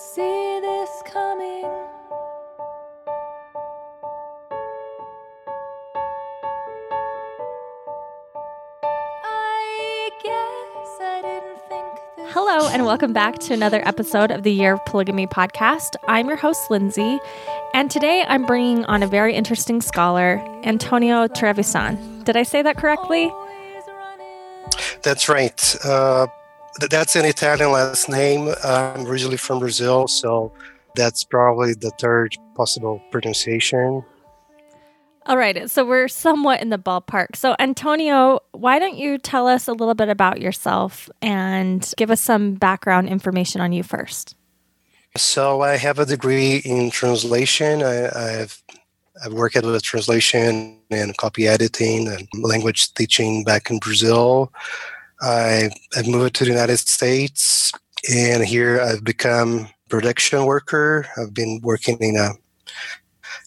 not see this coming. I guess I didn't think this Hello, and welcome back to another episode of the Year of Polygamy podcast. I'm your host, Lindsay, and today I'm bringing on a very interesting scholar, Antonio Trevisan. Did I say that correctly? That's right. Uh, th- that's an Italian last name. I'm originally from Brazil, so that's probably the third possible pronunciation. All right, so we're somewhat in the ballpark. So, Antonio, why don't you tell us a little bit about yourself and give us some background information on you first? So I have a degree in translation. I, I've I've worked with translation and copy editing and language teaching back in Brazil. I I've moved to the United States, and here I've become production worker. I've been working in a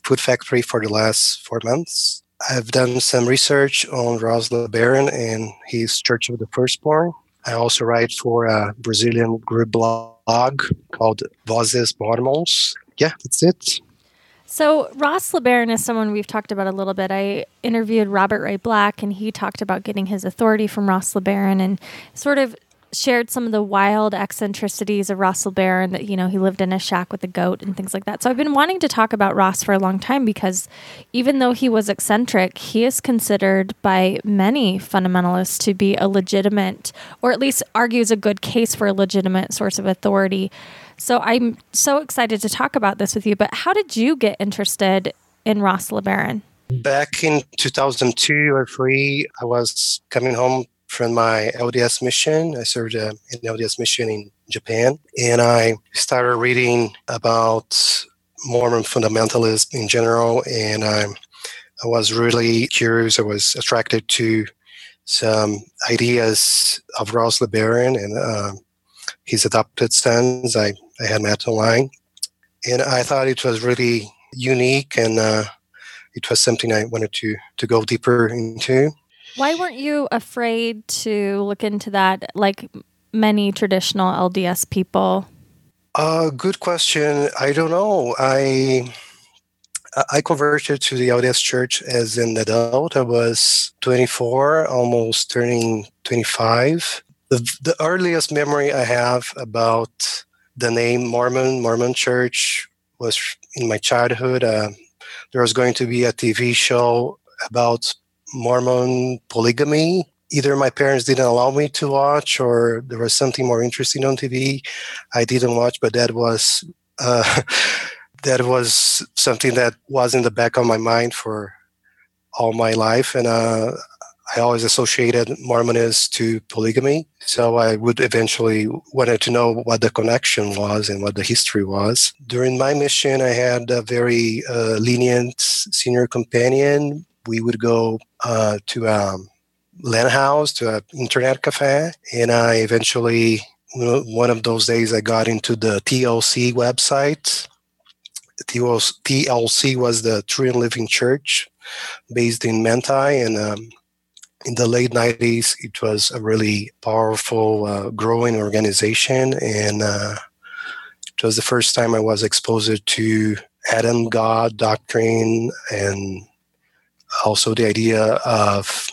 food factory for the last four months. I've done some research on Ross LeBaron and his Church of the Firstborn. I also write for a Brazilian group blog called Vozes Mormons. Yeah, that's it. So, Ross LeBaron is someone we've talked about a little bit. I interviewed Robert Ray Black, and he talked about getting his authority from Ross LeBaron and sort of shared some of the wild eccentricities of Ross LeBaron that, you know, he lived in a shack with a goat and things like that. So, I've been wanting to talk about Ross for a long time because even though he was eccentric, he is considered by many fundamentalists to be a legitimate, or at least argues a good case for a legitimate source of authority. So I'm so excited to talk about this with you. But how did you get interested in Ross LeBaron? Back in 2002 or three, I was coming home from my LDS mission. I served an LDS mission in Japan, and I started reading about Mormon fundamentalism in general, and I, I was really curious. I was attracted to some ideas of Ross LeBaron and uh, his adopted sons. I, I had met online, and I thought it was really unique and. Uh, it was something I wanted to to go deeper into. Why weren't you afraid to look into that like many traditional LDS people? Uh, good question. I don't know. I I converted to the LDS Church as an adult. I was 24, almost turning 25. The, the earliest memory I have about the name Mormon, Mormon Church, was in my childhood. Uh, there was going to be a TV show about Mormon polygamy. Either my parents didn't allow me to watch, or there was something more interesting on TV. I didn't watch, but that was uh, that was something that was in the back of my mind for all my life, and uh, I always associated Mormonism to polygamy. So I would eventually wanted to know what the connection was and what the history was. During my mission, I had a very uh, lenient senior companion. We would go uh, to a land house, to an internet cafe, and I eventually, one of those days, I got into the TLC website. TLC was the True and Living Church based in Manti, and um, in the late 90s it was a really powerful uh, growing organization and uh, it was the first time i was exposed to adam god doctrine and also the idea of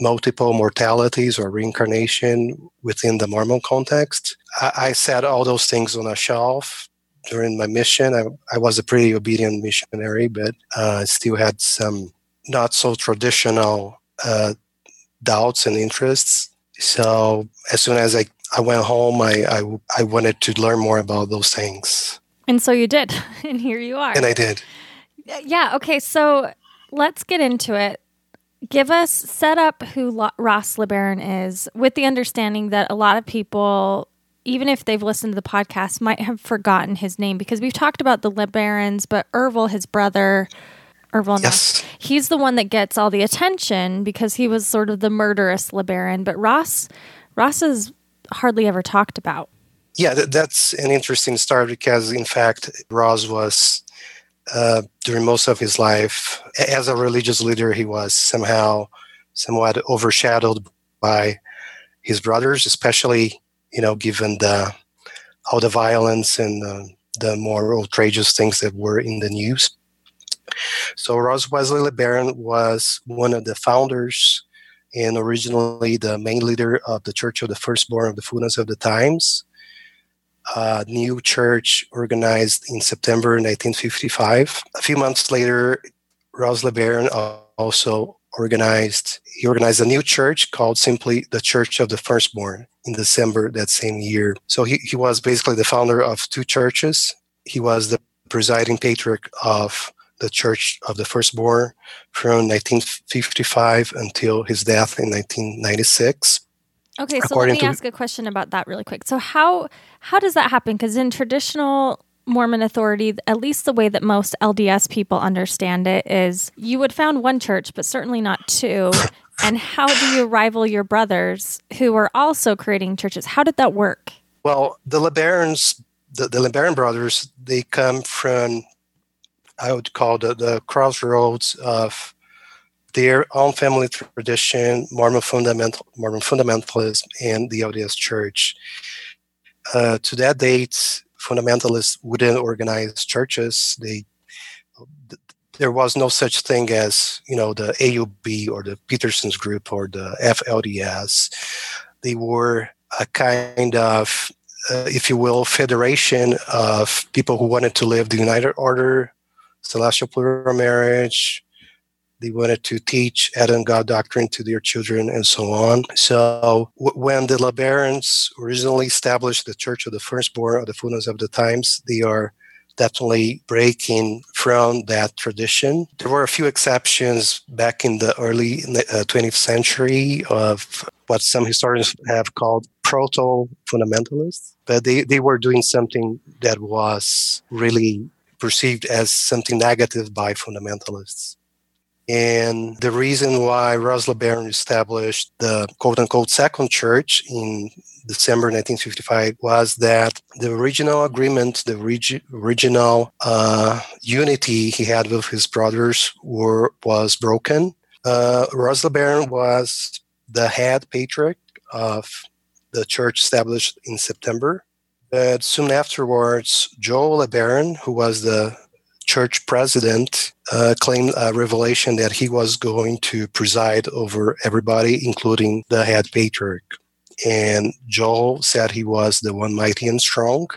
multiple mortalities or reincarnation within the mormon context. I, I set all those things on a shelf during my mission. I, I was a pretty obedient missionary but uh, still had some not so traditional uh, doubts and interests. So as soon as I, I went home, I, I, I wanted to learn more about those things. And so you did, and here you are. And I did. Yeah. Okay. So let's get into it. Give us set up who Lo- Ross LeBaron is, with the understanding that a lot of people, even if they've listened to the podcast, might have forgotten his name because we've talked about the LeBarons, but Ervil, his brother, Ervil, Yes. he's the one that gets all the attention because he was sort of the murderous LeBaron. But Ross, Ross is hardly ever talked about. Yeah, th- that's an interesting start because, in fact, Ross was, uh, during most of his life, as a religious leader, he was somehow somewhat overshadowed by his brothers, especially, you know, given the all the violence and uh, the more outrageous things that were in the news. So Ross Wesley LeBaron was one of the founders and originally the main leader of the Church of the Firstborn of the Fullness of the Times, a new church organized in September 1955. A few months later, Ross LeBaron also organized he organized a new church called simply the Church of the Firstborn in December that same year. So he, he was basically the founder of two churches. He was the presiding patriarch of the Church of the Firstborn from 1955 until his death in 1996. Okay, so let me ask a question about that really quick. So how how does that happen? Because in traditional Mormon authority, at least the way that most LDS people understand it, is you would found one church, but certainly not two. And how do you rival your brothers who are also creating churches? How did that work? Well, the LeBarons, the, the LeBaron brothers, they come from, I would call the, the crossroads of their own family tradition, Mormon fundamental, Mormon fundamentalism, and the LDS Church. Uh, to that date, fundamentalists wouldn't organize churches. They there was no such thing as you know the AUB or the Peterson's Group or the FLDS. They were a kind of, uh, if you will, federation of people who wanted to live the United Order, celestial plural marriage, they wanted to teach Adam God doctrine to their children and so on. So w- when the LeBarons originally established the Church of the Firstborn of the Fullness of the Times, they are definitely breaking from that tradition. There were a few exceptions back in the early uh, 20th century of what some historians have called proto fundamentalists, but they, they were doing something that was really perceived as something negative by fundamentalists. And the reason why Ross LeBaron established the quote unquote second church in December 1955 was that the original agreement, the regi- original uh, unity he had with his brothers were was broken. Uh, LeBaron was the head patriarch of the church established in September. But soon afterwards, Joel LeBaron, who was the church president uh, claimed a revelation that he was going to preside over everybody, including the head patriarch. And Joel said he was the one mighty and strong.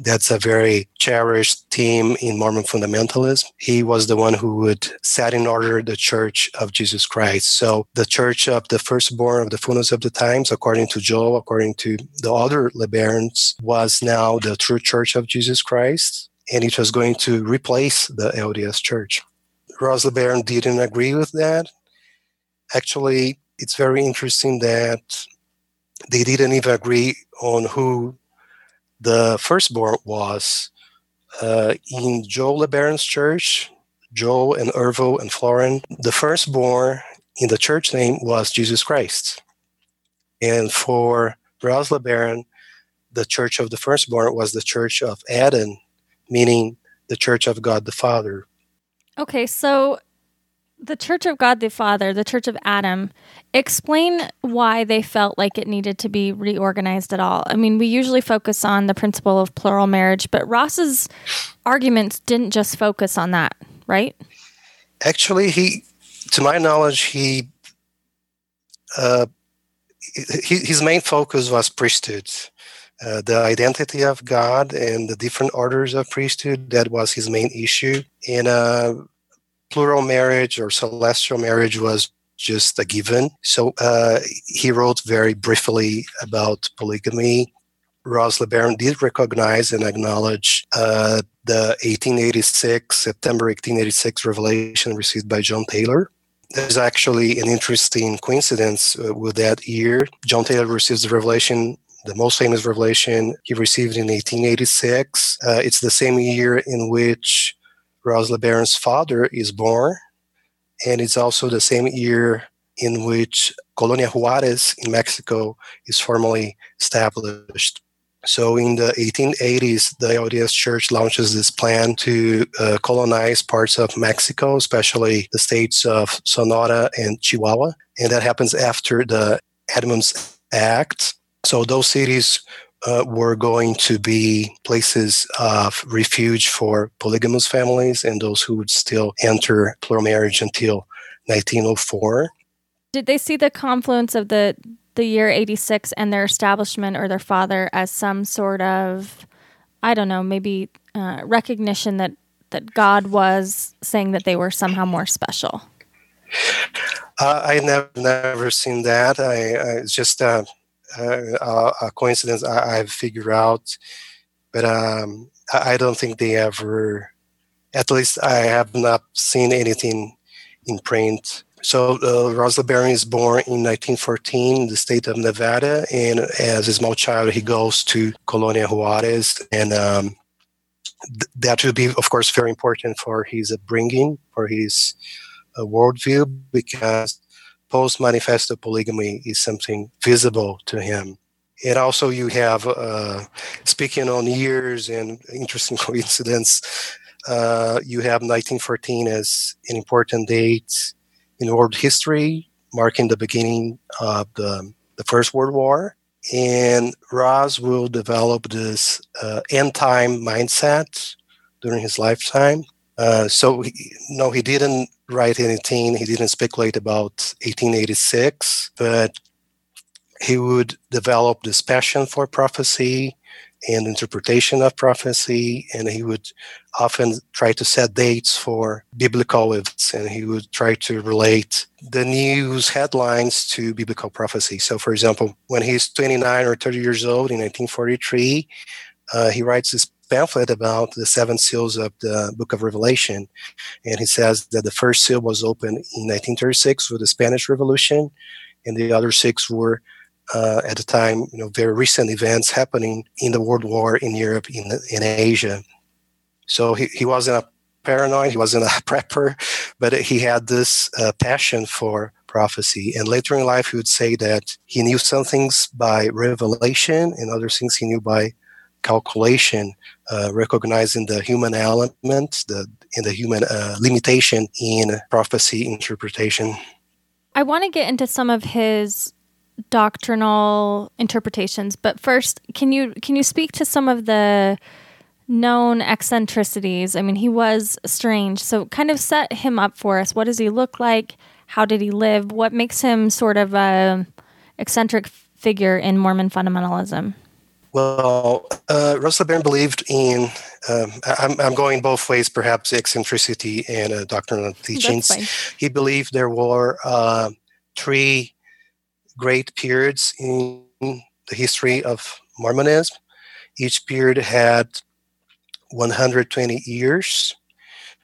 That's a very cherished theme in Mormon fundamentalism. He was the one who would set in order the church of Jesus Christ. So the church of the firstborn of the fullness of the times, according to Joel, according to the other LeBarons, was now the true church of Jesus Christ and it was going to replace the LDS Church. Ross LeBaron didn't agree with that. Actually, it's very interesting that they didn't even agree on who the first firstborn was. Uh, in Joe LeBaron's church, Joe and Ervil and Floren, the firstborn in the church name was Jesus Christ. And for Ross LeBaron, the church of the firstborn was the church of Adam meaning the Church of God the Father. Okay, so the Church of God the Father, the Church of Adam, explain why they felt like it needed to be reorganized at all. I mean, we usually focus on the principle of plural marriage, but Ross's arguments didn't just focus on that, right? Actually, he, to my knowledge, he, uh, his main focus was priesthood. Uh, the identity of God and the different orders of priesthood. That was his main issue. And uh, plural marriage or celestial marriage was just a given. So uh, he wrote very briefly about polygamy. Ross LeBaron did recognize and acknowledge uh, the 1886, September 1886 revelation received by John Taylor. There's actually an interesting coincidence uh, with that year. John Taylor receives the revelation the most famous revelation he received in 1886. Uh, it's the same year in which Ross LeBaron's father is born, and it's also the same year in which Colonia Juarez in Mexico is formally established. So in the 1880s, the LDS Church launches this plan to uh, colonize parts of Mexico, especially the states of Sonora and Chihuahua. And that happens after the Edmunds Act, so those cities uh, were going to be places of refuge for polygamous families and those who would still enter plural marriage until 1904. Did they see the confluence of the the year 86 and their establishment or their father as some sort of I don't know, maybe uh, recognition that that God was saying that they were somehow more special? Uh, I never never seen that. I, I just a, a, a coincidence. I, have figured out, but um, I, I don't think they ever. At least I have not seen anything in print. So uh, Ross LeBaron is born in 1914 in the state of Nevada, and as a small child, he goes to Colonia Juarez, and um, th- that will be, of course, very important for his upbringing, for his uh, worldview, because post manifesto polygamy is something visible to him. And also, you have, uh, speaking on years and interesting coincidence, uh, you have 1914 as an important date in world history, marking the beginning of the, the First World War. And Ross will develop this uh, end time mindset during his lifetime. Uh, so, he, no, he didn't write anything, he didn't speculate about 1886, but he would develop this passion for prophecy and interpretation of prophecy, and he would often try to set dates for biblical events, and he would try to relate the news headlines to biblical prophecy. So, for example, when he's 29 or 30 years old in 1943, uh, he writes this pamphlet about the seven seals of the book of Revelation. And he says that the first seal was opened in 1936 with the Spanish Revolution, and the other six were uh, at the time, you know, very recent events happening in the World War in Europe, in, in Asia. So he, he wasn't a paranoid, he wasn't a prepper, but he had this uh, passion for prophecy. And later in life, he would say that he knew some things by revelation and other things he knew by calculation, uh, recognizing the human element the, and the human uh, limitation in prophecy interpretation. I want to get into some of his doctrinal interpretations, but first, can you can you speak to some of the known eccentricities? I mean, he was strange, so kind of set him up for us. What does he look like? How did he live? What makes him sort of a eccentric figure in Mormon fundamentalism? Well, uh, Ross LeBaron believed in, um, I'm, I'm, going both ways, perhaps eccentricity and uh, doctrinal teachings. He believed there were uh, three great periods in the history of Mormonism. Each period had 120 years.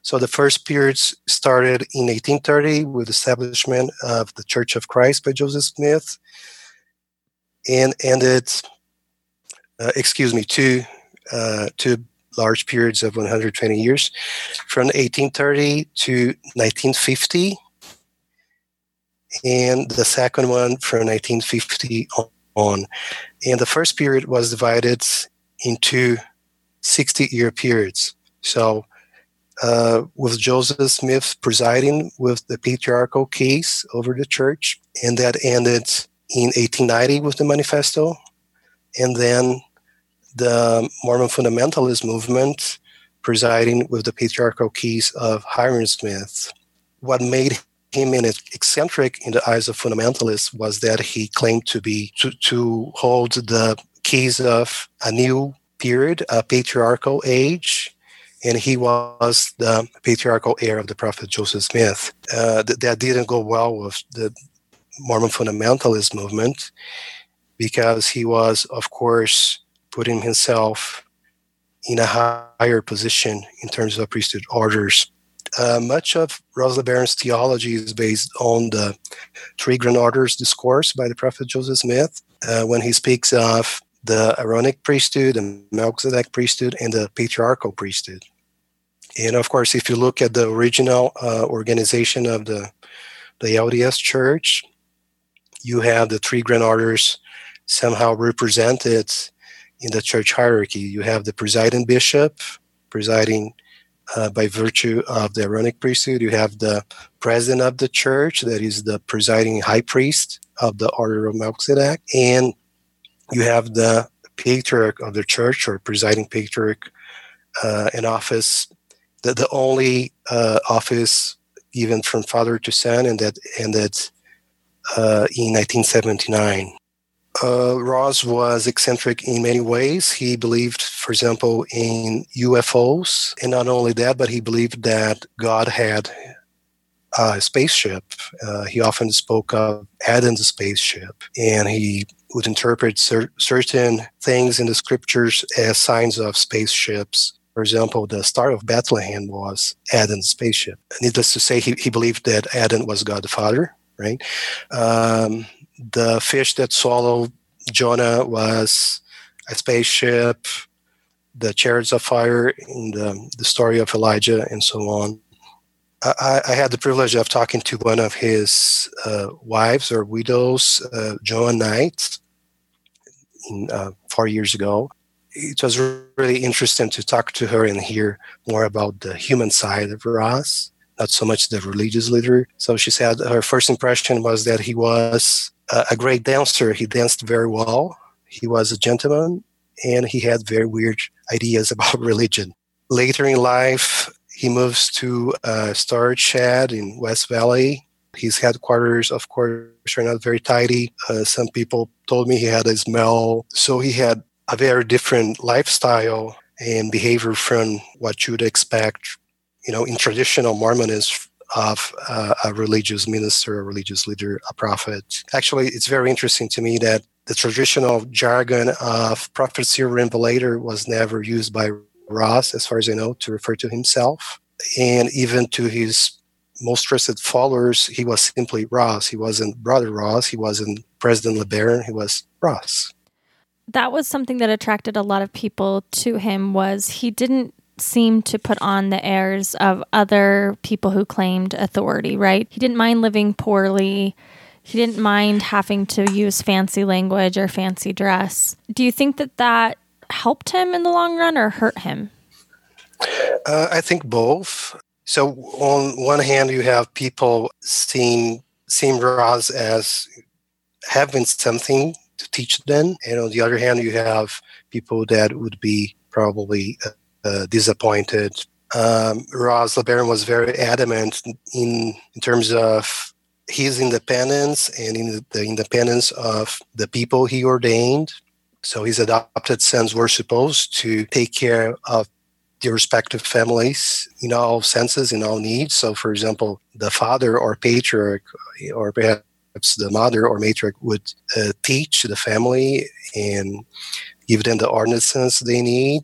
So the first periods started in 1830 with the establishment of the Church of Christ by Joseph Smith and ended, uh, excuse me, two, uh, two large periods of 120 years from 1830 to 1950 and the second one from 1950 on. And the first period was divided into 60 year periods. So, uh, with Joseph Smith presiding with the patriarchal keys over the church, and that ended in 1890 with the manifesto. And then the Mormon fundamentalist movement presiding with the patriarchal keys of Hyrum Smith. What made him in eccentric in the eyes of fundamentalists was that he claimed to be to, to hold the keys of a new period, a patriarchal age, and he was the patriarchal heir of the prophet Joseph Smith. Uh, th- that didn't go well with the Mormon fundamentalist movement because he was, of course, putting himself in a higher position in terms of priesthood orders uh, much of Ross LeBaron's theology is based on the three grand orders discourse by the prophet Joseph Smith uh, when he speaks of the Aaronic priesthood, the Melchizedek priesthood, and the patriarchal priesthood. And of course, if you look at the original uh, organization of the, the LDS Church, you have the three grand orders somehow represented in the church hierarchy. You have the presiding bishop presiding uh, by virtue of the Aaronic priesthood. You have the president of the church, that is the presiding high priest of the order of Melchizedek, and you have the patriarch of the church or presiding patriarch uh, in office, the, the only uh, office given from father to son, and that ended uh, in 1979. Uh, Ross was eccentric in many ways. He believed, for example, in UFOs, and not only that, but he believed that God had a spaceship. Uh, he often spoke of Adam's spaceship, and he would interpret cer- certain things in the scriptures as signs of spaceships. For example, the Star of Bethlehem was Adam's spaceship. Needless to say, he, he believed that Adam was God the Father, right? Um, the fish that swallowed Jonah was a spaceship, the chariots of fire in the, the story of Elijah, and so on. I, I, had the privilege of talking to one of his uh, wives or widows, uh, Joan Knight, in, uh, four years ago. It was really interesting to talk to her and hear more about the human side of Ross, not so much the religious leader. So she said her first impression was that he was a, great dancer. He danced very well. He was a gentleman, and he had very weird ideas about religion. Later in life, he moves to a storage shed in West Valley. His headquarters, of course, are not very tidy. Uh, some people told me he had a smell. So he had a very different lifestyle and behavior from what you'd expect, you know, in traditional Mormonism of uh, a religious minister, a religious leader, a prophet. Actually, it's very interesting to me that the traditional jargon of prophet, seer, revelator was never used by Ross, as far as I know, to refer to himself. And even to his most trusted followers, he was simply Ross. He wasn't Brother Ross. He wasn't President LeBaron. He was Ross. That was something that attracted a lot of people to him was he didn't seem to put on the airs of other people who claimed authority, right? He didn't mind living poorly. He didn't mind having to use fancy language or fancy dress. Do you think that that helped him in the long run or hurt him? Uh, I think both. So on one hand, you have people seeing seeing Raz as having something to teach them, and on the other hand, you have people that would be probably uh, disappointed. Um, Ross LeBaron was very adamant in in terms of his independence and in the independence of the people he ordained so his adopted sons were supposed to take care of their respective families in all senses, in all needs. So, for example, the father or patriarch, or perhaps the mother or matriarch, would uh, teach the family and give them the ordinances they need.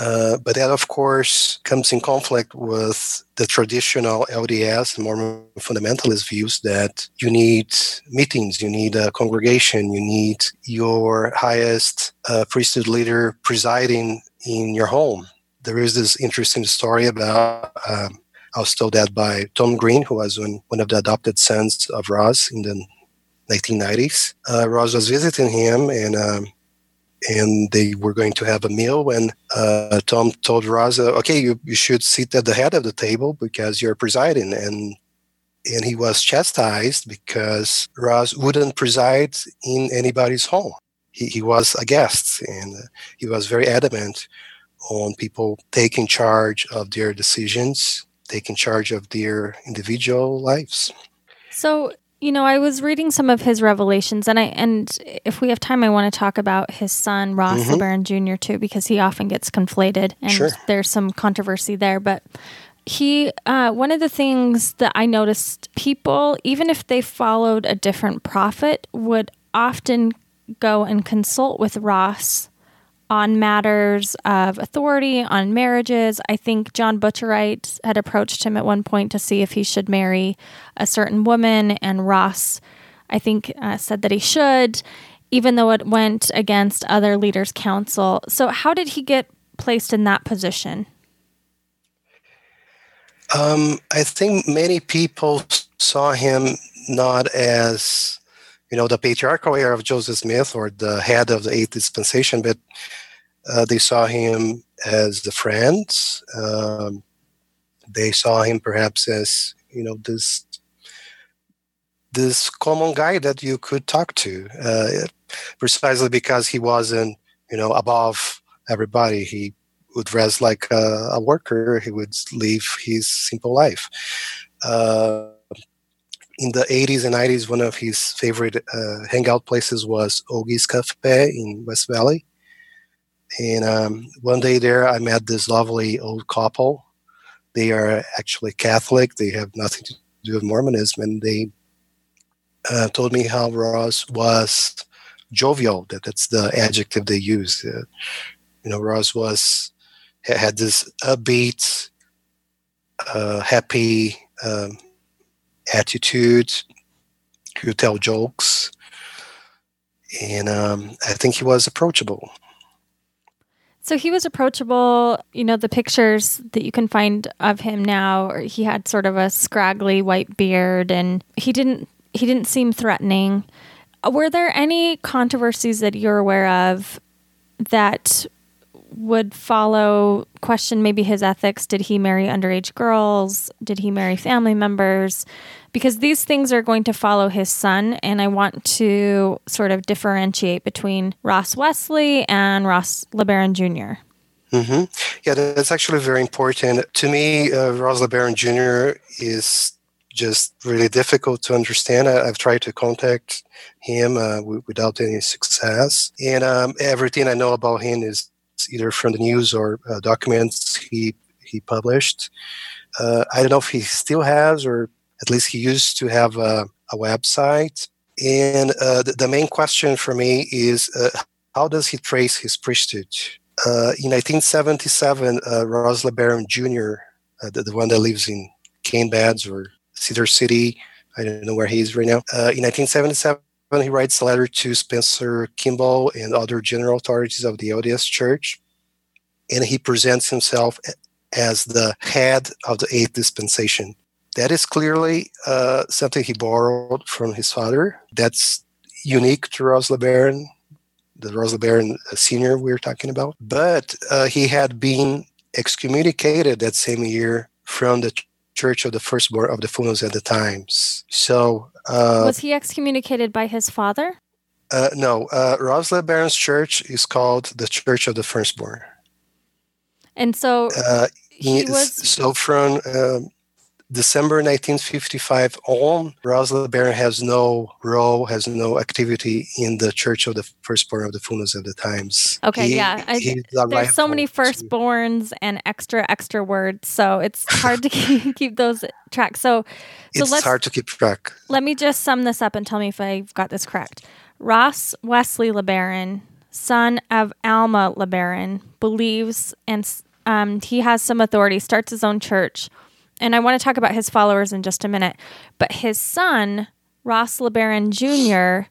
Uh, but that, of course, comes in conflict with the traditional LDS and Mormon fundamentalist views that you need meetings, you need a congregation, you need your highest uh, priesthood leader presiding in your home. There is this interesting story about. Um, I was told that by Tom Green, who was one, one of the adopted sons of Ross in the 1990s. Uh, was visiting him, and um, and they were going to have a meal when uh, Tom told Raza, "Okay, you, you should sit at the head of the table because you're presiding." And and he was chastised because Ross wouldn't preside in anybody's home. He, he was a guest, and he was very adamant on people taking charge of their decisions, taking charge of their individual lives. So you know, I was reading some of his revelations, and I and if we have time, I want to talk about his son Ross mm-hmm. LeBaron Jr. too, because he often gets conflated, and sure. there's some controversy there. But he, uh, one of the things that I noticed, people, even if they followed a different prophet, would often go and consult with Ross on matters of authority, on marriages. I think John Butchereit had approached him at one point to see if he should marry a certain woman, and Ross, I think, uh, said that he should, even though it went against other leaders' counsel. So, how did he get placed in that position? Um, I think many people saw him not as you know, the patriarchal era of Joseph Smith or the head of the eighth dispensation, but uh, they saw him as a friend. Um, they saw him perhaps as, you know, this this common guy that you could talk to, uh, precisely because he wasn't, you know, above everybody. He would dress like a, a worker. He would live his simple life. Uh, in the 80s and 90s, one of his favorite uh, hangout places was Ogie's Cafe in West Valley. And um, one day there, I met this lovely old couple. They are actually Catholic. They have nothing to do with Mormonism, and they uh, told me how Ross was jovial. That that's the adjective they use. Uh, you know, Ross was had this upbeat, uh, happy um, attitude. He would tell jokes, and um, I think he was approachable. So he was approachable. You know, the pictures that you can find of him now, he had sort of a scraggly white beard, and he didn't he didn't seem threatening. Were there any controversies that you're aware of that would follow question maybe his ethics. Did he marry underage girls? Did he marry family members? Because these things are going to follow his son and i want to sort of differentiate between ross wesley and ross lebaron jr mm-hmm. yeah that's actually very important. To me uh, ross lebaron jr is just really difficult to understand. I, have tried to contact him uh, w- without any success, and um, everything I know about him is either from the news or uh, documents he he published. Uh, I don't know if he still has, or at least he used to have a, a website. And uh, the, the, main question for me is uh, how does he trace his priesthood? Uh, in 1977, Ross LeBaron Jr., the, the one that lives in Cane Beds or Cedar City. I don't know where he is right now. Uh, in 1977, he writes a letter to Spencer Kimball and other general authorities of the LDS Church, and he presents himself as the head of the Eighth Dispensation. That is clearly uh, something he borrowed from his father. That's unique to Ross LeBaron, the Ross LeBaron senior we are talking about. But uh, he had been excommunicated that same year from the Church of the Firstborn of the Fullness at the Times. So, uh, was he excommunicated by his father? Uh, no, uh, Ross LeBaron's church is called the Church of the Firstborn. And so, uh, he was so from um, December 1955 on, Ross LeBaron has no role, has no activity in the Church of the Firstborn of the Fullness of the Times. Okay, he, yeah. I, there's so many firstborns to, and extra, extra words, so it's hard to keep, keep those track. So, so it's hard to keep track. Let me just sum this up and tell me if I've got this correct. Ross Wesley LeBaron, son of Alma LeBaron, believes and um, he has some authority, starts his own church and I want to talk about his followers in just a minute. But his son, Ross LeBaron Jr.,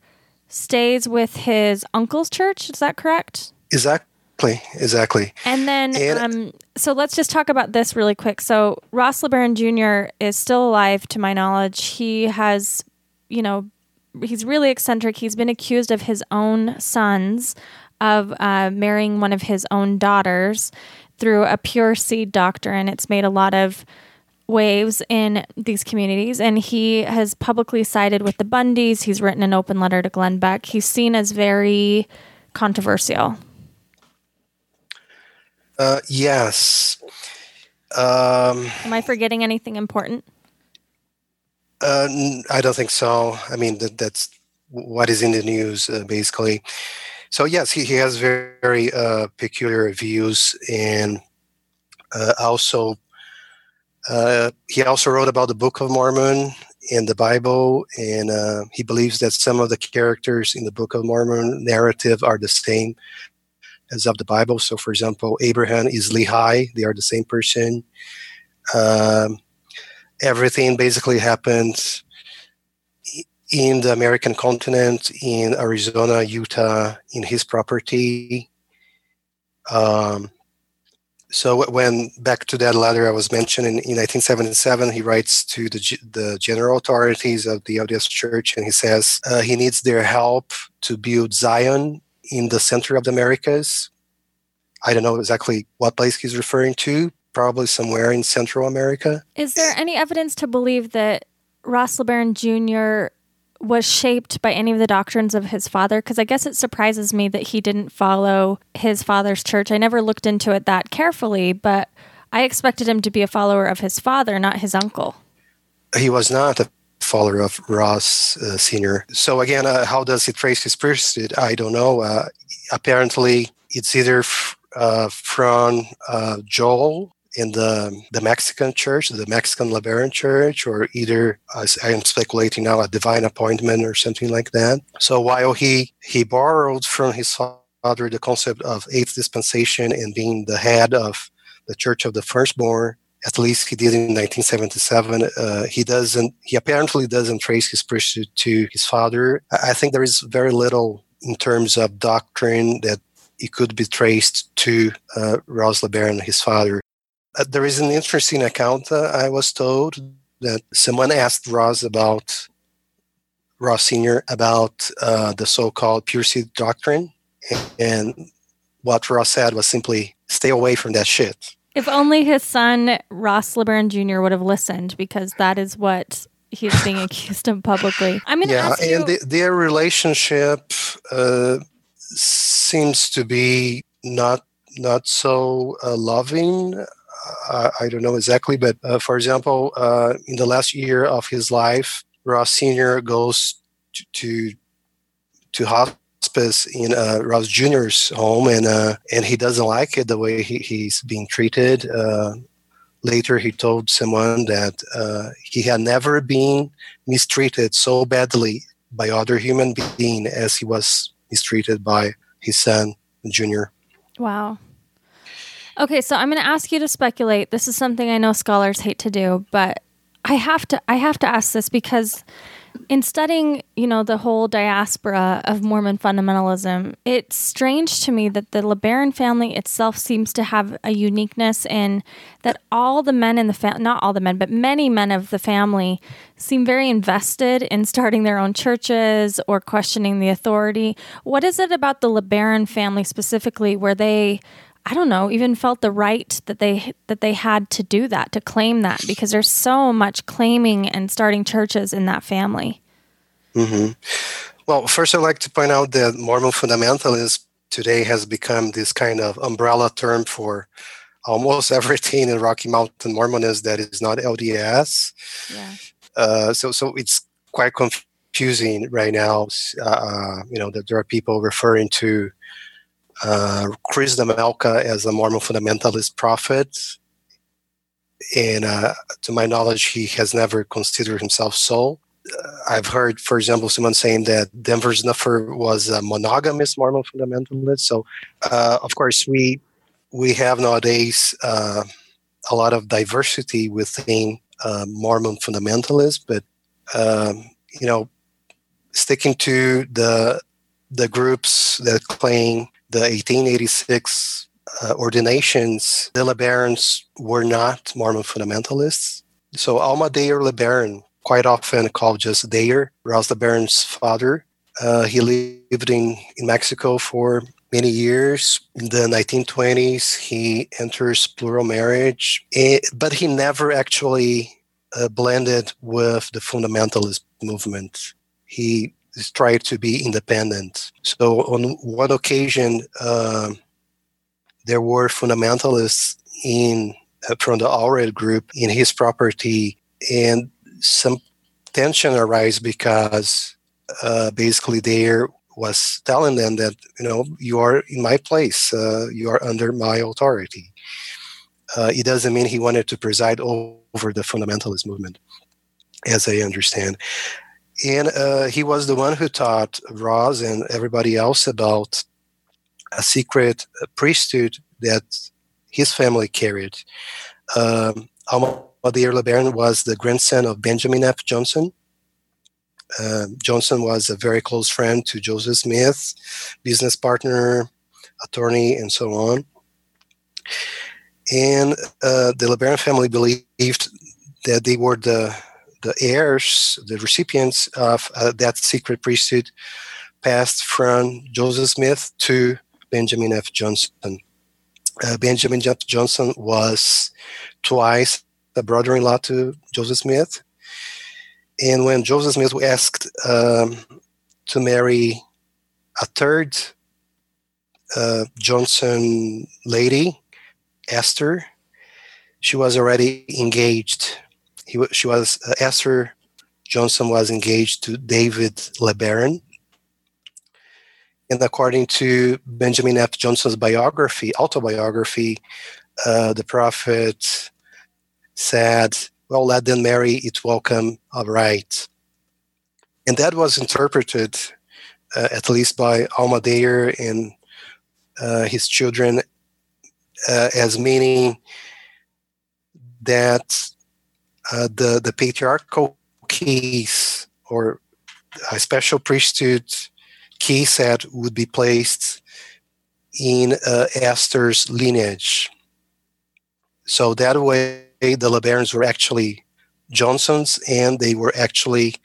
stays with his uncle's church. Is that correct? Exactly. Exactly. And then, and, um, so let's just talk about this really quick. So Ross LeBaron Jr. is still alive, to my knowledge. He has, you know, he's really eccentric. He's been accused of his own sons of uh, marrying one of his own daughters through a pure seed doctrine. It's made a lot of waves in these communities, and he has publicly sided with the Bundys. He's written an open letter to Glenn Beck. He's seen as very controversial. Uh, yes. Um, Am I forgetting anything important? Uh, I don't think so. I mean, that, that's what is in the news, uh, basically. So, yes, he, he has very, very uh, peculiar views and uh, also uh, he also wrote about the Book of Mormon and the Bible, and uh, he believes that some of the characters in the Book of Mormon narrative are the same as of the Bible. So, for example, Abraham is Lehi; they are the same person. Um, everything basically happens in the American continent, in Arizona, Utah, in his property. Um, so when back to that letter I was mentioning in 1977, he writes to the the general authorities of the LDS Church, and he says uh, he needs their help to build Zion in the center of the Americas. I don't know exactly what place he's referring to. Probably somewhere in Central America. Is there any evidence to believe that Ross LeBaron Jr. was shaped by any of the doctrines of his father? Because I guess it surprises me that he didn't follow his father's church. I never looked into it that carefully, but I expected him to be a follower of his father, not his uncle. He was not a follower of Ross uh, Sr. So, again, uh, how does he trace his priesthood? I don't know. Uh, apparently, it's either f- uh, from uh, Joel in the the Mexican church, the Mexican LeBaron church, or either I am speculating now, a divine appointment or something like that. So while he he borrowed from his father the concept of eighth dispensation and being the head of the Church of the Firstborn, at least he did in 1977. Uh, he doesn't. He apparently doesn't trace his priesthood to his father. I think there is very little in terms of doctrine that it could be traced to uh, Ross LeBaron, his father. Uh, there is an interesting account uh, I was told that someone asked Ross about Ross Sr. about uh, the so-called pure seed doctrine, and what Ross said was simply, "Stay away from that shit." If only his son Ross LeBaron Jr. would have listened, because that is what he's being accused of publicly. I'm going to yeah, ask you. and the, their relationship uh, seems to be not not so uh, loving. Uh, I don't know exactly, but uh, for example, uh, in the last year of his life, Ross Senior goes to to, to hospice in uh, Ross Junior's home, and uh, and he doesn't like it the way he, he's being treated. Uh, later, he told someone that he had never been mistreated so badly by other human being as he was mistreated by his son Junior. Wow. Okay, so I'm going to ask you to speculate. This is something I know scholars hate to do, but I have to I have to ask this because in studying, you know, the whole diaspora of Mormon fundamentalism, it's strange to me that the LeBaron family itself seems to have a uniqueness in that all the men in the family, not all the men, but many men of the family seem very invested in starting their own churches or questioning the authority. What is it about the LeBaron family specifically where they I don't know, even felt the right that they that they had to do that, to claim that, because there's so much claiming and starting churches in that family. Mm-hmm. Well, first, I'd like to point out that Mormon fundamentalism today has become this kind of umbrella term for almost everything in Rocky Mountain Mormonism that is not LDS. Yeah. Uh, so, so it's quite confusing right now. Uh, you know that there are people referring to uh, Chris Nemelka as a Mormon fundamentalist prophet. And uh, to my knowledge, he has never considered himself so. Uh, I've heard, for example, someone saying that Denver Snuffer was a monogamous Mormon fundamentalist. So, uh, of course, we we have nowadays uh, a lot of diversity within uh, Mormon fundamentalists, but um, you know, sticking to the the groups that claim the 1886 uh, ordinations, the LeBarons were not Mormon fundamentalists. So Alma Dayer LeBaron, quite often called just Dayer, Ross LeBaron's father, uh, he lived in, in Mexico for many years. In the 1920s, he enters plural marriage, eh, but he never actually uh, blended with the fundamentalist movement. He tried to be independent. So on one occasion, uh, there were fundamentalists in uh, from the Allred group in his property, and some tension arose because uh, basically there was telling them that you know you are in my place, uh, you are under my authority. Uh, it doesn't mean he wanted to preside over the fundamentalist movement, as I understand and uh, he was the one who taught Ross and everybody else about a secret priesthood that his family carried. Um, Alma Dayer LeBaron was the grandson of Benjamin F. Johnson. Uh, Johnson was a very close friend to Joseph Smith, business partner, attorney, and so on. And uh, the LeBaron family believed that they were the the heirs, the recipients of uh, that secret priesthood, passed from Joseph Smith to Benjamin F. Johnson. Uh, Benjamin F. Johnson was twice a brother-in-law to Joseph Smith, And when Joseph Smith was asked um, to marry a third uh, Johnson lady, Esther, she was already engaged. He, she was uh, Esther Johnson was engaged to David LeBaron. And according to Benjamin F. Johnson's biography, autobiography, uh, the prophet said, Well, let them marry, it's welcome, all right. And that was interpreted, uh, at least by Alma Dayer and uh, his children, uh, as meaning that uh, the, the patriarchal keys or a special priesthood key set would be placed in uh, Esther's lineage. So that way, the LeBarons were actually Johnsons, and they were actually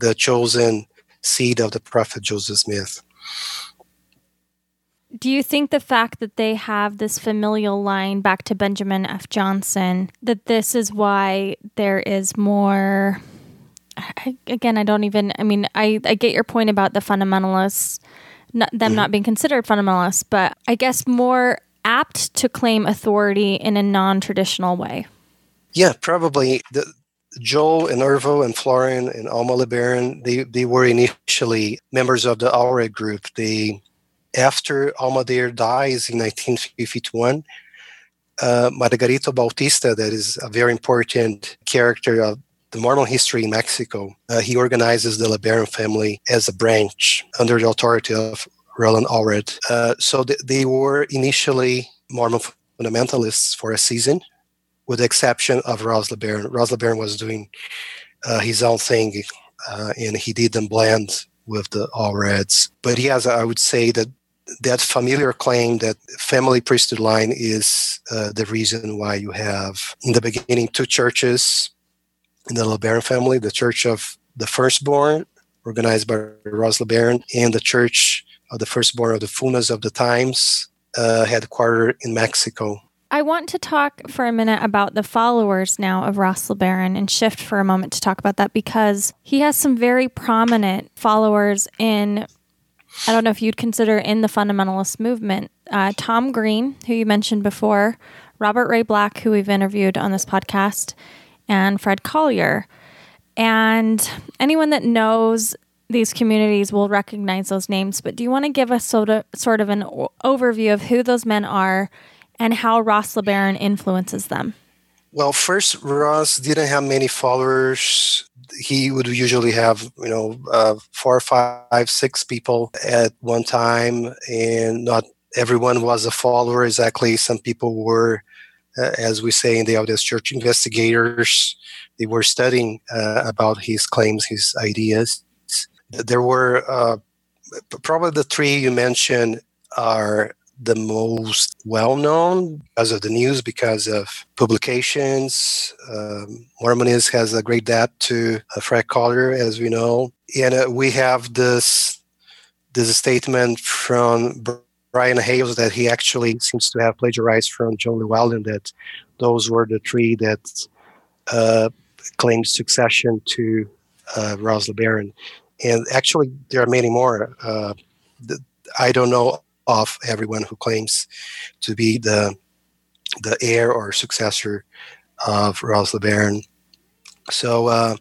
the chosen seed of the prophet Joseph Smith. Do you think the fact that they have this familial line back to Benjamin F. Johnson, that this is why there is more? I, again, I don't even, I mean, I, I get your point about the fundamentalists, not, them not being considered fundamentalists, but I guess more apt to claim authority in a non traditional way. Yeah, probably. The, Joel and Ervil and Floren and Alma LeBaron, they, they were initially members of the Allred group. They after Alma Dayer dies in 1951, uh, Margarito Bautista, that is a very important character of the Mormon history in Mexico, uh, he organizes the LeBaron family as a branch under the authority of Rulon Allred. Uh, so th- they were initially Mormon fundamentalists for a season, with the exception of Ross LeBaron. Ross LeBaron was doing uh, his own thing, uh, and he didn't blend with the Allreds. But he has, I would say, that that familiar claim that family priesthood line is uh, the reason why you have in the beginning two churches in the LeBaron family the church of the firstborn organized by Ross LeBaron and the church of the firstborn of the fullness of the times uh, headquartered in Mexico. I want to talk for a minute about the followers now of Ross LeBaron and shift for a moment to talk about that because he has some very prominent followers in I don't know if you'd consider in the fundamentalist movement. Uh, Tom Green, who you mentioned before, Robert Ray Black, who we've interviewed on this podcast, and Fred Collier. And anyone that knows these communities will recognize those names. But do you want to give us sort of, sort of an overview of who those men are and how Ross LeBaron influences them? Well, first, Ross didn't have many followers he would usually have you know uh, four, five, six people at one time, and not everyone was a follower exactly. Some people were, uh, as we say in the LDS Church, investigators. They were studying uh, about his claims, his ideas. There were uh, probably the three you mentioned are the most well known because of the news, because of publications. Um, Mormonism has a great debt to uh, Fred Collier, as we know. And uh, we have this, this statement from Brian Hales that he actually seems to have plagiarized from John Llewellyn, that those were the three that uh, claimed succession to uh, Ross LeBaron. And actually, there are many more. Uh, I don't know of everyone who claims to be the the heir or successor of Ross LeBaron. So uh,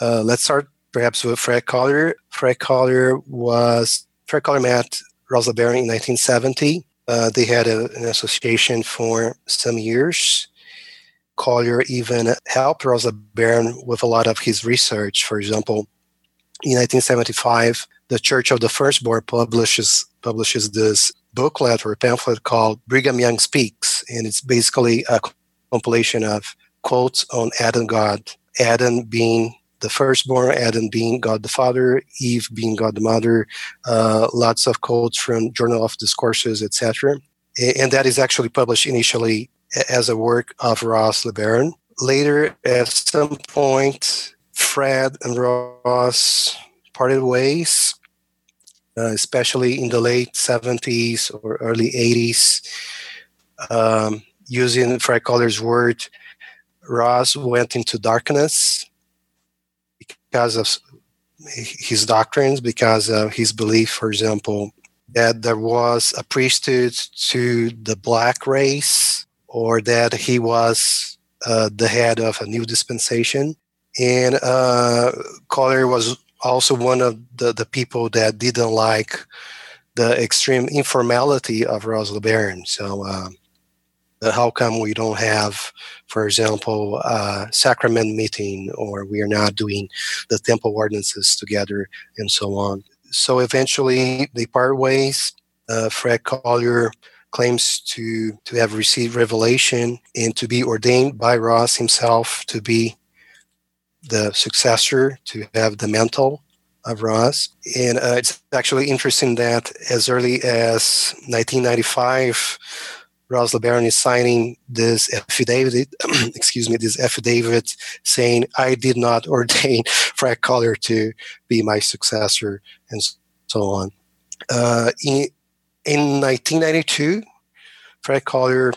uh, let's start perhaps with Fred Collier. Fred Collier was Fred Collier met Ross LeBaron in 1970. Uh, they had a, an association for some years. Collier even helped Ross LeBaron with a lot of his research. For example, in 1975, the Church of the Firstborn publishes publishes this booklet or pamphlet called Brigham Young Speaks, and it's basically a compilation of quotes on Adam God, Adam being the firstborn, Adam being God the Father, Eve being God the Mother, uh, lots of quotes from Journal of Discourses, etc. And that is actually published initially as a work of Ross LeBaron. Later, at some point, Fred and Ross parted ways uh, especially in the late 70s or early 80s. Um, using Fred Collier's word, Ross went into darkness because of his doctrines, because of his belief, for example, that there was a priesthood to the black race, or that he was uh, the head of a new dispensation. And uh, Collier was also one of the, the people that didn't like the extreme informality of Ross LeBaron. So, um, how come we don't have, for example, a sacrament meeting, or we are not doing the temple ordinances together, and so on? So eventually, they part ways. Uh, Fred Collier claims to to have received revelation and to be ordained by Ross himself to be the successor, to have the mantle of Ross. And uh, it's actually interesting that as early as 1995, Ross LeBaron is signing this affidavit, excuse me, this affidavit saying, I did not ordain Fred Collier to be my successor, and so on. Uh, in, in 1992, Fred Collier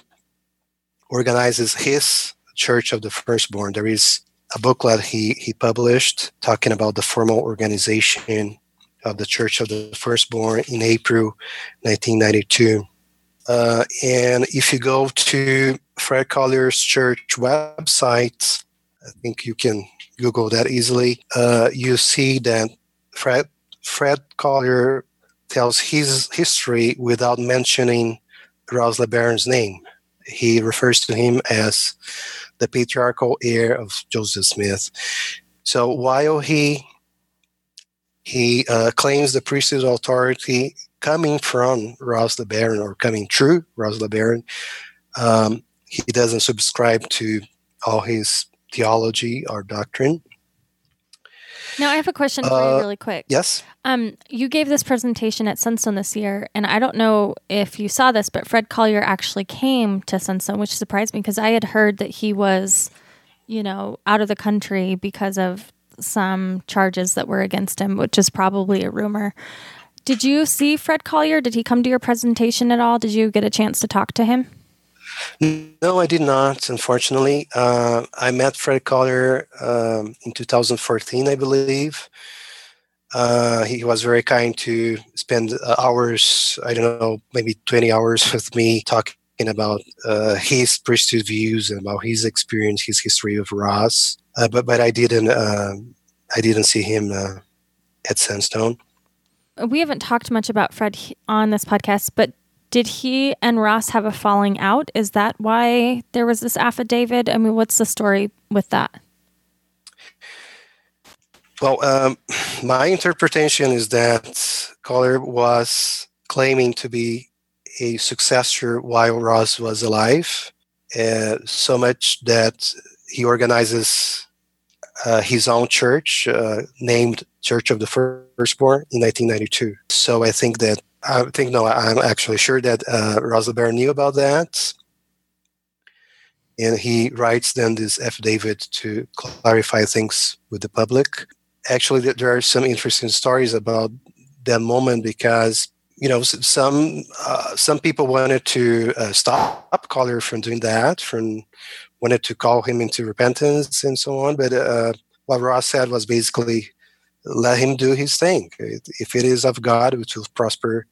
organizes his Church of the Firstborn. There is a booklet he, he published talking about the formal organization of the Church of the Firstborn in April 1992. Uh, and if you go to Fred Collier's church website, I think you can Google that easily. Uh, you see that Fred Fred Collier tells his history without mentioning Ross LeBaron's name. He refers to him as the patriarchal heir of Joseph Smith. So while he he uh, claims the priesthood authority coming from Ross LeBaron or coming through Ross LeBaron, um, he doesn't subscribe to all his theology or doctrine. Now I have a question for uh, you, really quick. Yes. Um, you gave this presentation at Sunstone this year, and I don't know if you saw this, but Fred Collier actually came to Sunstone, which surprised me because I had heard that he was, you know, out of the country because of some charges that were against him, which is probably a rumor. Did you see Fred Collier? Did he come to your presentation at all? Did you get a chance to talk to him? No, I did not, unfortunately. Uh, I met Fred Collier um, in 2014, I believe. Uh, he was very kind to spend uh, hours, I don't know, maybe 20 hours with me talking about uh, his priesthood views and about his experience, his history of Ross. Uh, but but I didn't um, I didn't see him uh, at Sunstone. We haven't talked much about Fred on this podcast, but did he and Ross have a falling out? Is that why there was this affidavit? I mean, what's the story with that? Well, um, my interpretation is that Collier was claiming to be a successor while Ross was alive, uh, so much that he organizes uh, his own church uh, named Church of the Firstborn in 1992. So I think that I think no, I'm actually sure that uh, knew about that, and he writes then this affidavit to clarify things with the public. Actually, there are some interesting stories about that moment because you know some uh, some people wanted to uh, stop Collier from doing that, from wanted to call him into repentance and so on. But uh, what Ross said was basically let him do his thing. If it is of God, it will prosper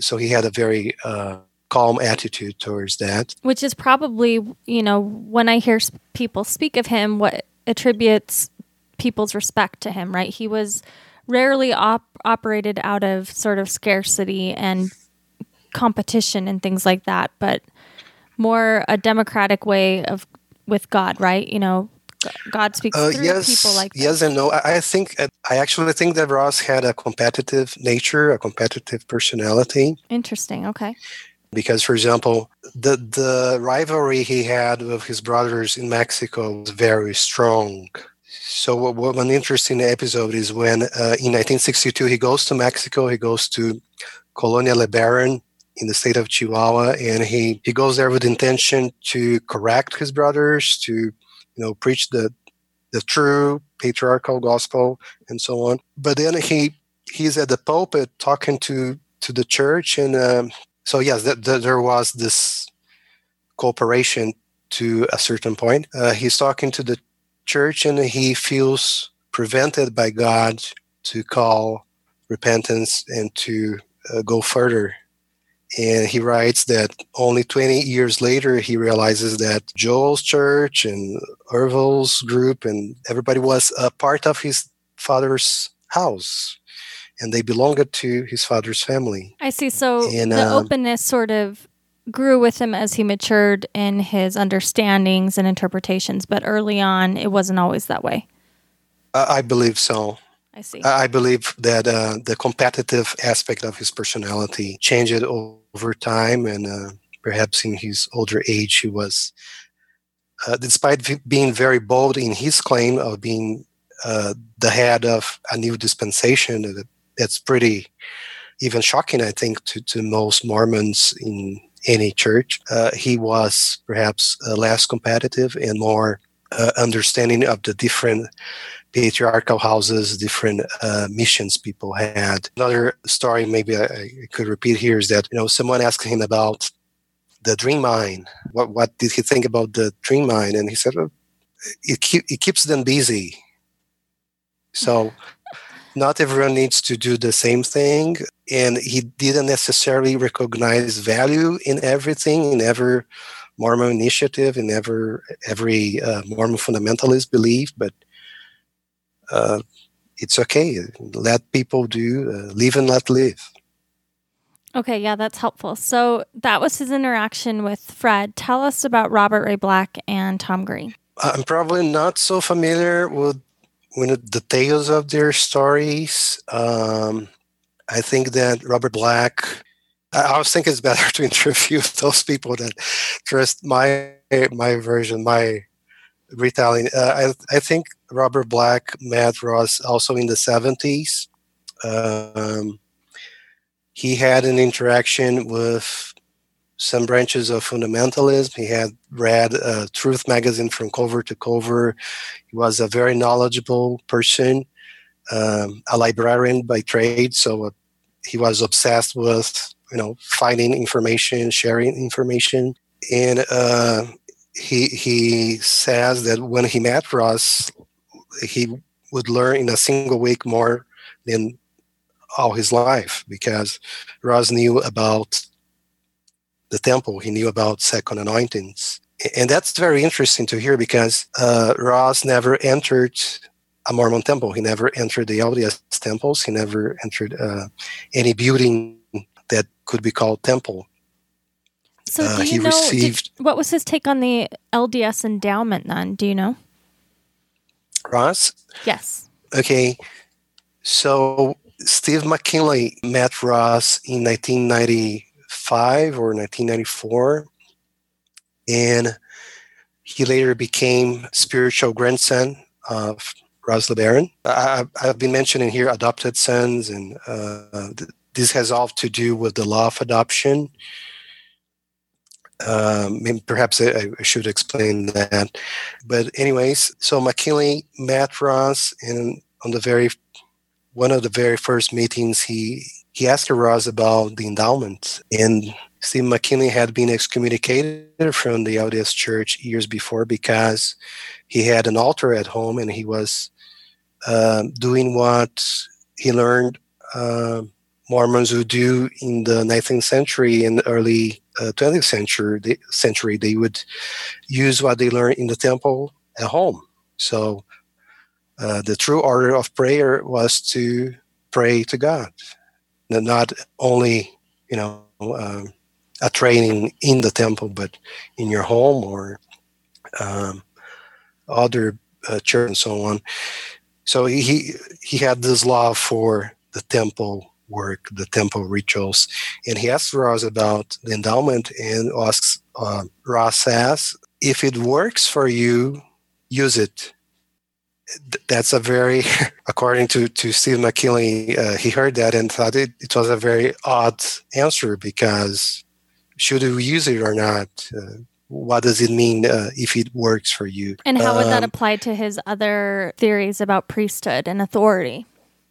so he had a very uh, calm attitude towards that. Which is probably, you know, when I hear people speak of him, what attributes people's respect to him, right? He was rarely op- operated out of sort of scarcity and competition and things like that, but more a democratic way of with God, right? You know, God speaks uh, through yes, people like Yes and no. I, I think uh, I actually think that Ross had a competitive nature, a competitive personality. Interesting. Okay. Because, for example, the the rivalry he had with his brothers in Mexico was very strong. So, what, what one interesting episode is when uh, in 1962 he goes to Mexico. He goes to Colonia LeBaron in the state of Chihuahua, and he he goes there with the intention to correct his brothers, to you know, preach the the true patriarchal gospel and so on. But then he he's at the pulpit talking to to the church, and um, so yes, th- th- there was this cooperation to a certain point. Uh, he's talking to the church, and he feels prevented by God to call repentance and to uh, go further. And he writes that only 20 years later, he realizes that Joel's church and Ervil's group and everybody was a part of his father's house and they belonged to his father's family. I see. So And, the um, openness sort of grew with him as he matured in his understandings and interpretations, but early on, it wasn't always that way. I, believe so. I see. I believe that uh, the competitive aspect of his personality changed o- over time, and uh, perhaps in his older age, he was, uh, despite v- being very bold in his claim of being uh, the head of a new dispensation, that's pretty even shocking, I think, to, to most Mormons in any church. Uh, he was perhaps uh, less competitive and more uh, understanding of the different patriarchal houses, different uh, missions people had. Another story, maybe I, I could repeat here, is that you know someone asked him about the dream mine. What what did he think about the dream mine? And he said, well, it keep, it keeps them busy. So. Not everyone needs to do the same thing, and he didn't necessarily recognize value in everything, in every Mormon initiative, in every every uh, Mormon fundamentalist belief. But uh, it's okay. Let people do. Uh, live and let live. Okay, yeah, that's helpful. So that was his interaction with Fred. Tell us about Robert Ray Black and Tom Green. I'm probably not so familiar with with the details of their stories. Um, I think that Robert Black. I I was thinking it's better to interview those people that trust my my version, my retelling. Uh, I I think Robert Black met Ross also in the seventies. Um, he had an interaction with some branches of fundamentalism. He had read uh, Truth magazine from cover to cover. He was a very knowledgeable person, um, a librarian by trade. So uh, he was obsessed with you know finding information, sharing information, and uh, he he says that when he met Ross, he would learn in a single week more than all his life because Ross knew about the temple. He knew about second anointings. And that's very interesting to hear because uh, Ross never entered a Mormon temple. He never entered the LDS temples. He never entered uh, any building that could be called temple. So Uh, do he you know did- what was his take on the LDS endowment then? Do you know? Ross, Yes. okay, so Steve McKinley met Ross in 1995 or 1994, and he later became spiritual grandson of Ross LeBaron. I, I've been mentioning here adopted sons, and uh, th- this has all to do with the law of adoption. Um, maybe perhaps I, I should explain that. But anyways, so McKinley met Ross, and on the very one of the very first meetings, he he asked Ross about the endowment, and Steve McKinley had been excommunicated from the LDS Church years before because he had an altar at home and he was um doing what he learned uh, Mormons would do in the 19th century and early uh, 20th century. They, century they would use what they learned in the temple at home. So uh, the true order of prayer was to pray to God, not only you know um, a training in the temple, but in your home or um, other uh, church and so on. So he he had this love for the temple work, the temple rituals, and he asked Ross about the endowment, and asks uh, Ross says, "If it works for you, use it." That's a very, according to to Steve McKinley, uh, he heard that and thought it, it was a very odd answer because should we use it or not? Uh, what does it mean uh, if it works for you? And how would that Um, apply to his other theories about priesthood and authority?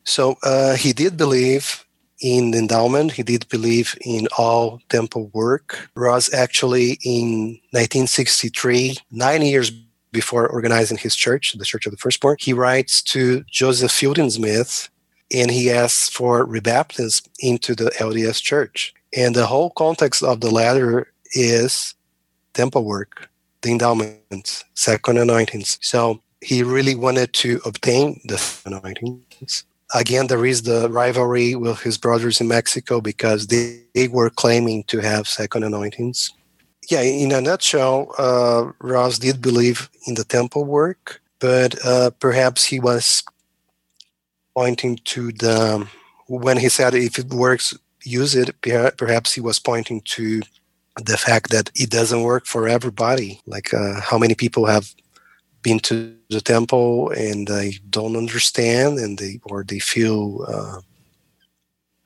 So uh, he did believe in the endowment. He did believe in all temple work. Ross actually in 1963, nine years before organizing his church, the Church of the Firstborn, he writes to Joseph Fielding Smith and he asks for rebaptism into the LDS Church. And the whole context of the letter is temple work, the endowments, second anointings. So he really wanted to obtain the anointings. Again, there is the rivalry with his brothers in Mexico because they, they were claiming to have second anointings yeah, in a nutshell, uh, Ross did believe in the temple work, but uh, perhaps he was pointing to the when he said if it works, use it. Perhaps he was pointing to the fact that it doesn't work for everybody. Like uh, how many people have been to the temple and they don't understand, and they or they feel uh,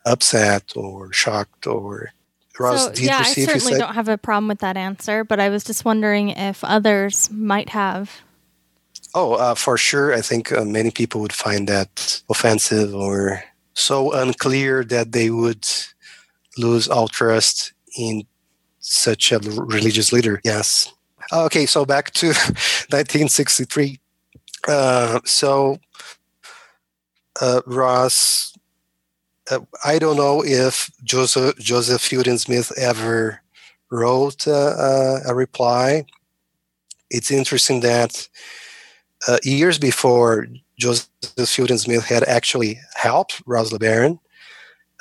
upset or shocked or Ross, so, yeah, I certainly don't have a problem with that answer, but I was just wondering if others might have. Oh, uh, for sure. I think uh, many people would find that offensive or so unclear that they would lose all trust in such a religious leader. Yes. Okay, so back to 1963. Uh, so uh, Ross uh, I don't know if Joseph Joseph Fielding Smith ever wrote uh, a reply. It's interesting that uh, years before Joseph Fielding Smith had actually helped Ross LeBaron,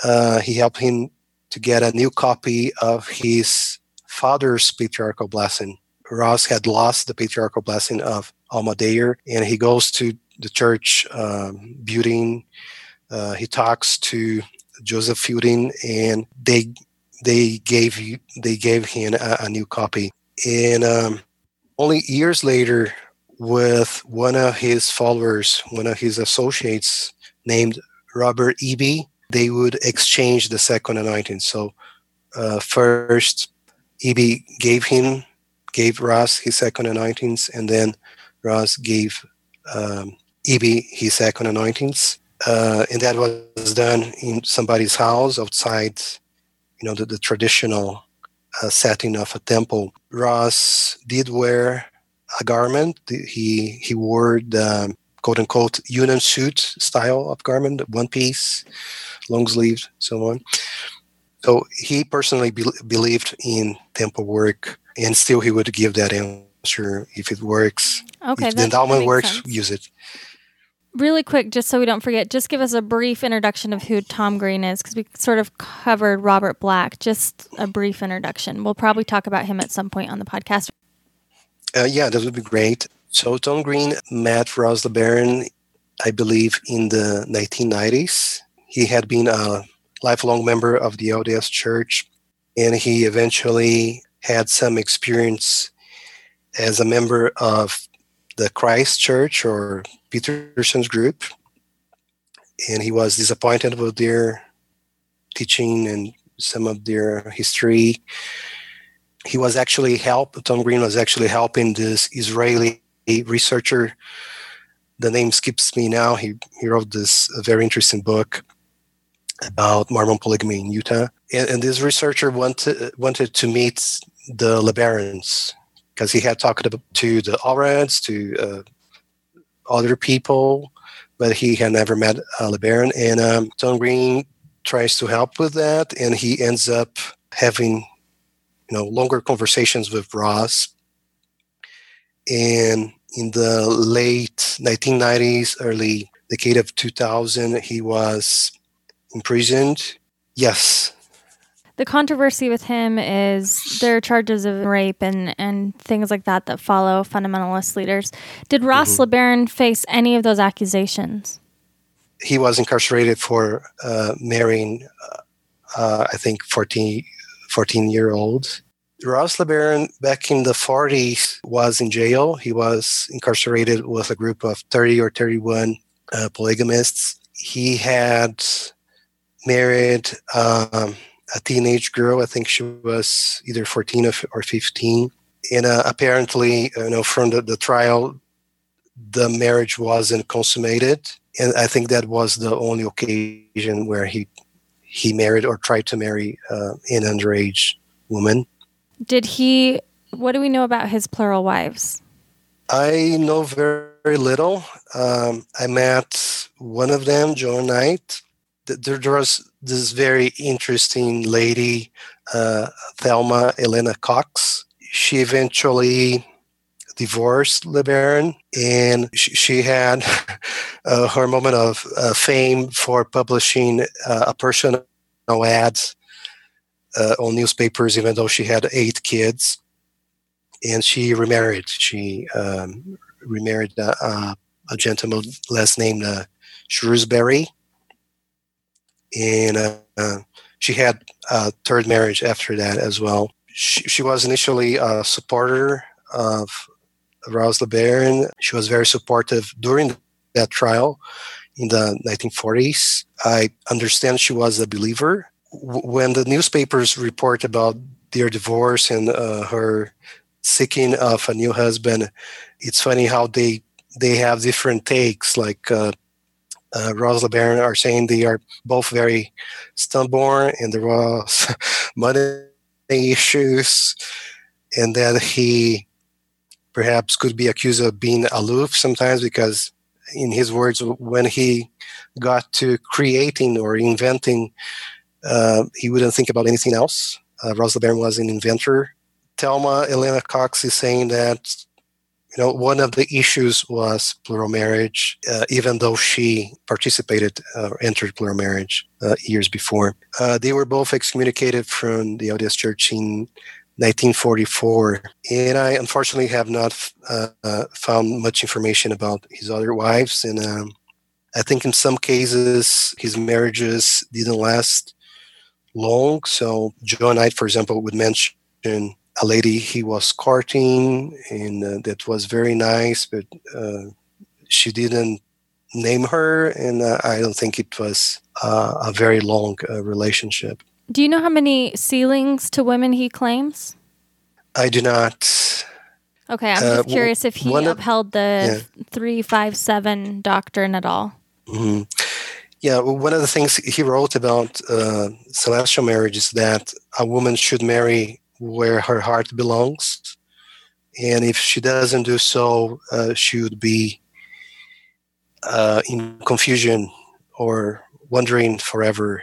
uh, he helped him to get a new copy of his father's patriarchal blessing. Ross had lost the patriarchal blessing of Alma Dayer, and he goes to the church um, building uh, he talks to Joseph Fielding, and they they gave they gave him a, a new copy. And um, only years later, with one of his followers, one of his associates named Robert Eby, they would exchange the second anointing. So uh, first, Eby gave him gave Ross his second anointings, and then Ross gave um, his second anointings uh, and that was done in somebody's house outside, you know, the, the traditional uh, setting of a temple. Ross did wear a garment. He he wore the quote unquote union suit style of garment, one piece, long sleeved, so on. So he personally be- believed in temple work, and still he would give that answer if it works. Okay, if the endowment works, sense. use it really quick, just so we don't forget, just give us a brief introduction of who Tom Green is, because we sort of covered Robert Black. Just a brief introduction. We'll probably talk about him at some point on the podcast. Uh, yeah, that would be great. So Tom Green met Ross LeBaron, I believe, in the 1990s. He had been a lifelong member of the LDS Church, and he eventually had some experience as a member of the Christ Church or Peterson's group, and he was disappointed with their teaching and some of their history. He was actually help. Tom Green was actually helping this Israeli researcher. The name skips me now. He he wrote this very interesting book about Mormon polygamy in Utah, and, and this researcher wanted wanted to meet the LeBarons because he had talked to the Allreds, to uh, other people, but he had never met uh, LeBaron. And um, Tom Green tries to help with that, and he ends up having, you know, longer conversations with Ross. And in the late 1990s, early decade of 2000, he was imprisoned. Yes, the controversy with him is there are charges of rape and, and things like that that follow fundamentalist leaders. Did Ross mm-hmm. LeBaron face any of those accusations? He was incarcerated for uh, marrying, uh, uh, I think, 14, 14 year old. Ross LeBaron, back in the 40s, was in jail. He was incarcerated with a group of 30 or 31 uh, polygamists. He had married. Um, a teenage girl. I think she was either 14 or 15. And uh, apparently, you know, from the, the trial, the marriage wasn't consummated. And I think that was the only occasion where he he married or tried to marry uh, an underage woman. Did he? What do we know about his plural wives? I know very, very little. Um, I met one of them, Joan Knight. There, there was this very interesting lady, uh, Thelma Elena Cox. She eventually divorced LeBaron, and she, she had uh, her moment of uh, fame for publishing uh, a personal ads uh, on newspapers, even though she had eight kids. And she remarried. She um, remarried a, gentleman last named uh, Shrewsbury. And uh, she had a third marriage after that as well. She, she was initially a supporter of Ross LeBaron. She was very supportive during that trial in the 1940s. I understand she was a believer. When the newspapers report about their divorce and uh, her seeking of a new husband, it's funny how they they have different takes. Like uh, uh, Ross LeBaron are saying they are both very stubborn, and there was money issues, and that he perhaps could be accused of being aloof sometimes because in his words when he got to creating or inventing uh, he wouldn't think about anything else. Uh, Ross LeBaron was an inventor. Thelma Elena Cox is saying that you know one of the issues was plural marriage uh, even though she participated uh, entered plural marriage uh, years before uh, they were both excommunicated from the LDS Church in 1944. And I unfortunately have not uh, uh, found much information about his other wives. And um, I think in some cases, his marriages didn't last long. So, Joan Knight, for example, would mention a lady he was courting, and uh, that was very nice, but uh, she didn't name her. And uh, I don't think it was uh, a very long relationship. Do you know how many sealings to women he claims? I do not. Okay, I'm just uh, curious if he upheld the yeah. 357 doctrine at all. Mm-hmm. Yeah, well, one of the things he wrote about uh, celestial marriage is that a woman should marry where her heart belongs. And if she doesn't do so, uh, she would be uh, in confusion or wondering forever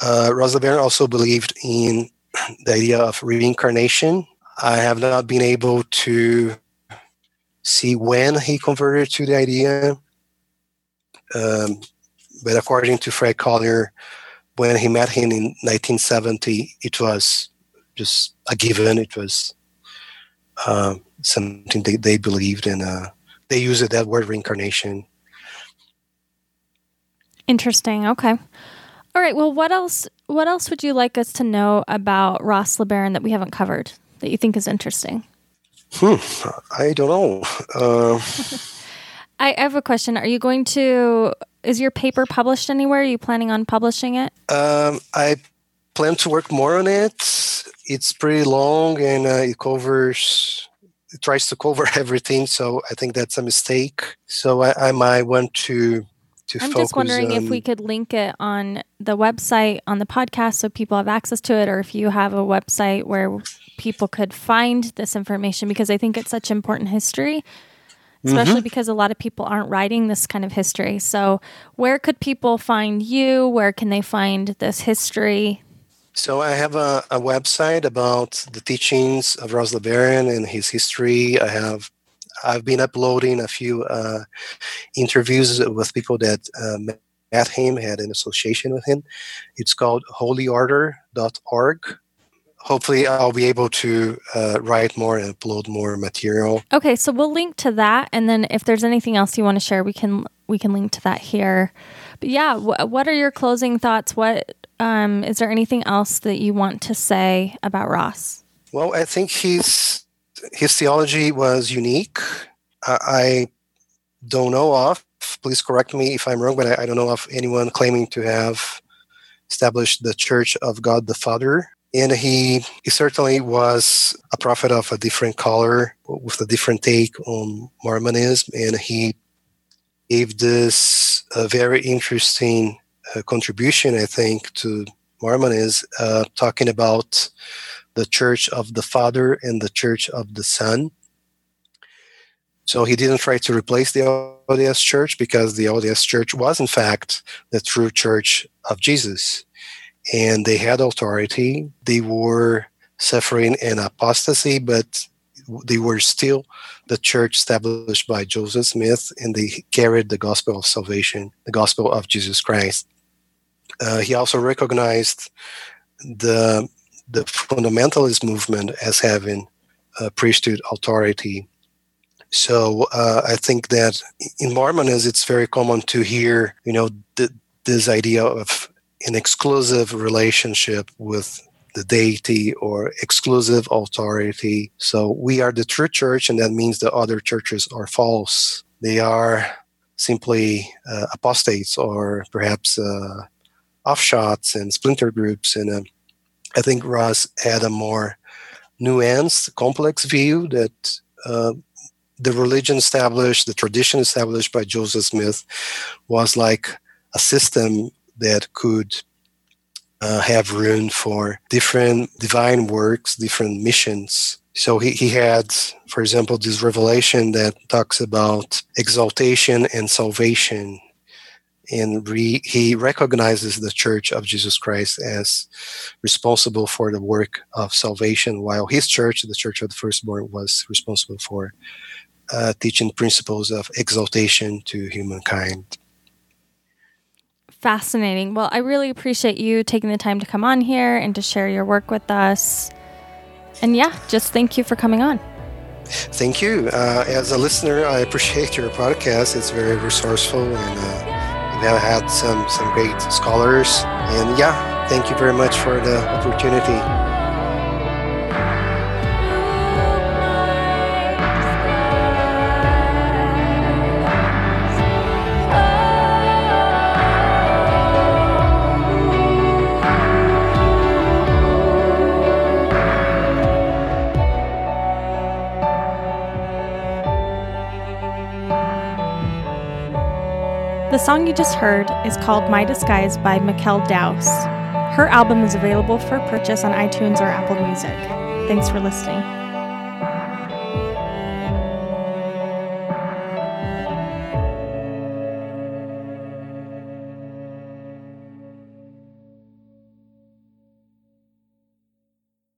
uh, LeBaron also believed in the idea of reincarnation. I have not been able to see when he converted to the idea, um, but according to Fred Collier, when he met him in 1970, it was just a given. It was uh, something they, they believed in. Uh, they used that word reincarnation. Interesting. Okay. All right. Well, what else? What else would you like us to know about Ross LeBaron that we haven't covered that you think is interesting? Hmm. I don't know. Uh... I have a question. Are you going to? Is your paper published anywhere? Are you planning on publishing it? Um, I plan to work more on it. It's pretty long and uh, it covers. It tries to cover everything, so I think that's a mistake. So I, I might want to to I'm focus just wondering on... if we could link it on the website on the podcast so people have access to it, or if you have a website where people could find this information because I think it's such important history, especially mm-hmm. because a lot of people aren't writing this kind of history. So, where could people find you? Where can they find this history? So I have a, a website about the teachings of Ross LeBaron and his history. I have I've been uploading a few uh, interviews with people that uh, met him, had an association with him. It's called holyorder.org. Hopefully, I'll be able to uh, write more and upload more material. Okay, so we'll link to that, and then if there's anything else you want to share, we can we can link to that here. But yeah, what are your closing thoughts? What um, is there anything else that you want to say about Ross? Well, I think his his theology was unique. I don't know of, please correct me if I'm wrong, but I, I don't know of anyone claiming to have established the Church of God the Father. And he, he certainly was a prophet of a different color with a different take on Mormonism. And he gave this a very interesting uh, contribution, I think, to Mormonism, uh, talking about the church of the Father and the church of the Son. So he didn't try to replace the LDS church because the LDS church was, in fact, the true church of Jesus. And they had authority. They were suffering an apostasy, but they were still the church established by Joseph Smith, and they carried the gospel of salvation, the gospel of Jesus Christ. Uh, he also recognized the the fundamentalist movement as having priesthood authority. So uh, I think that in Mormonism, it's very common to hear, you know, th- this idea of an exclusive relationship with the deity or exclusive authority. So we are the true church, and that means the other churches are false. They are simply uh, apostates or perhaps uh, offshots and splinter groups. And uh, I think Ross had a more nuanced, complex view that uh, the religion established, the tradition established by Joseph Smith, was like a system that could uh, have room for different divine works, different missions. So he, he had, for example, this revelation that talks about exaltation and salvation. And re, he recognizes the Church of Jesus Christ as responsible for the work of salvation, while his church, the Church of the Firstborn, was responsible for uh, teaching principles of exaltation to humankind fascinating. Well, I really appreciate you taking the time to come on here and to share your work with us. And yeah, just thank you for coming on. Thank you. Uh, as a listener, I appreciate your podcast. It's very resourceful, and uh, we've had some some great scholars. And yeah, thank you very much for the opportunity. The song you just heard is called My Disguise by Mikkel Dowse. Her album is available for purchase on iTunes or Apple Music. Thanks for listening.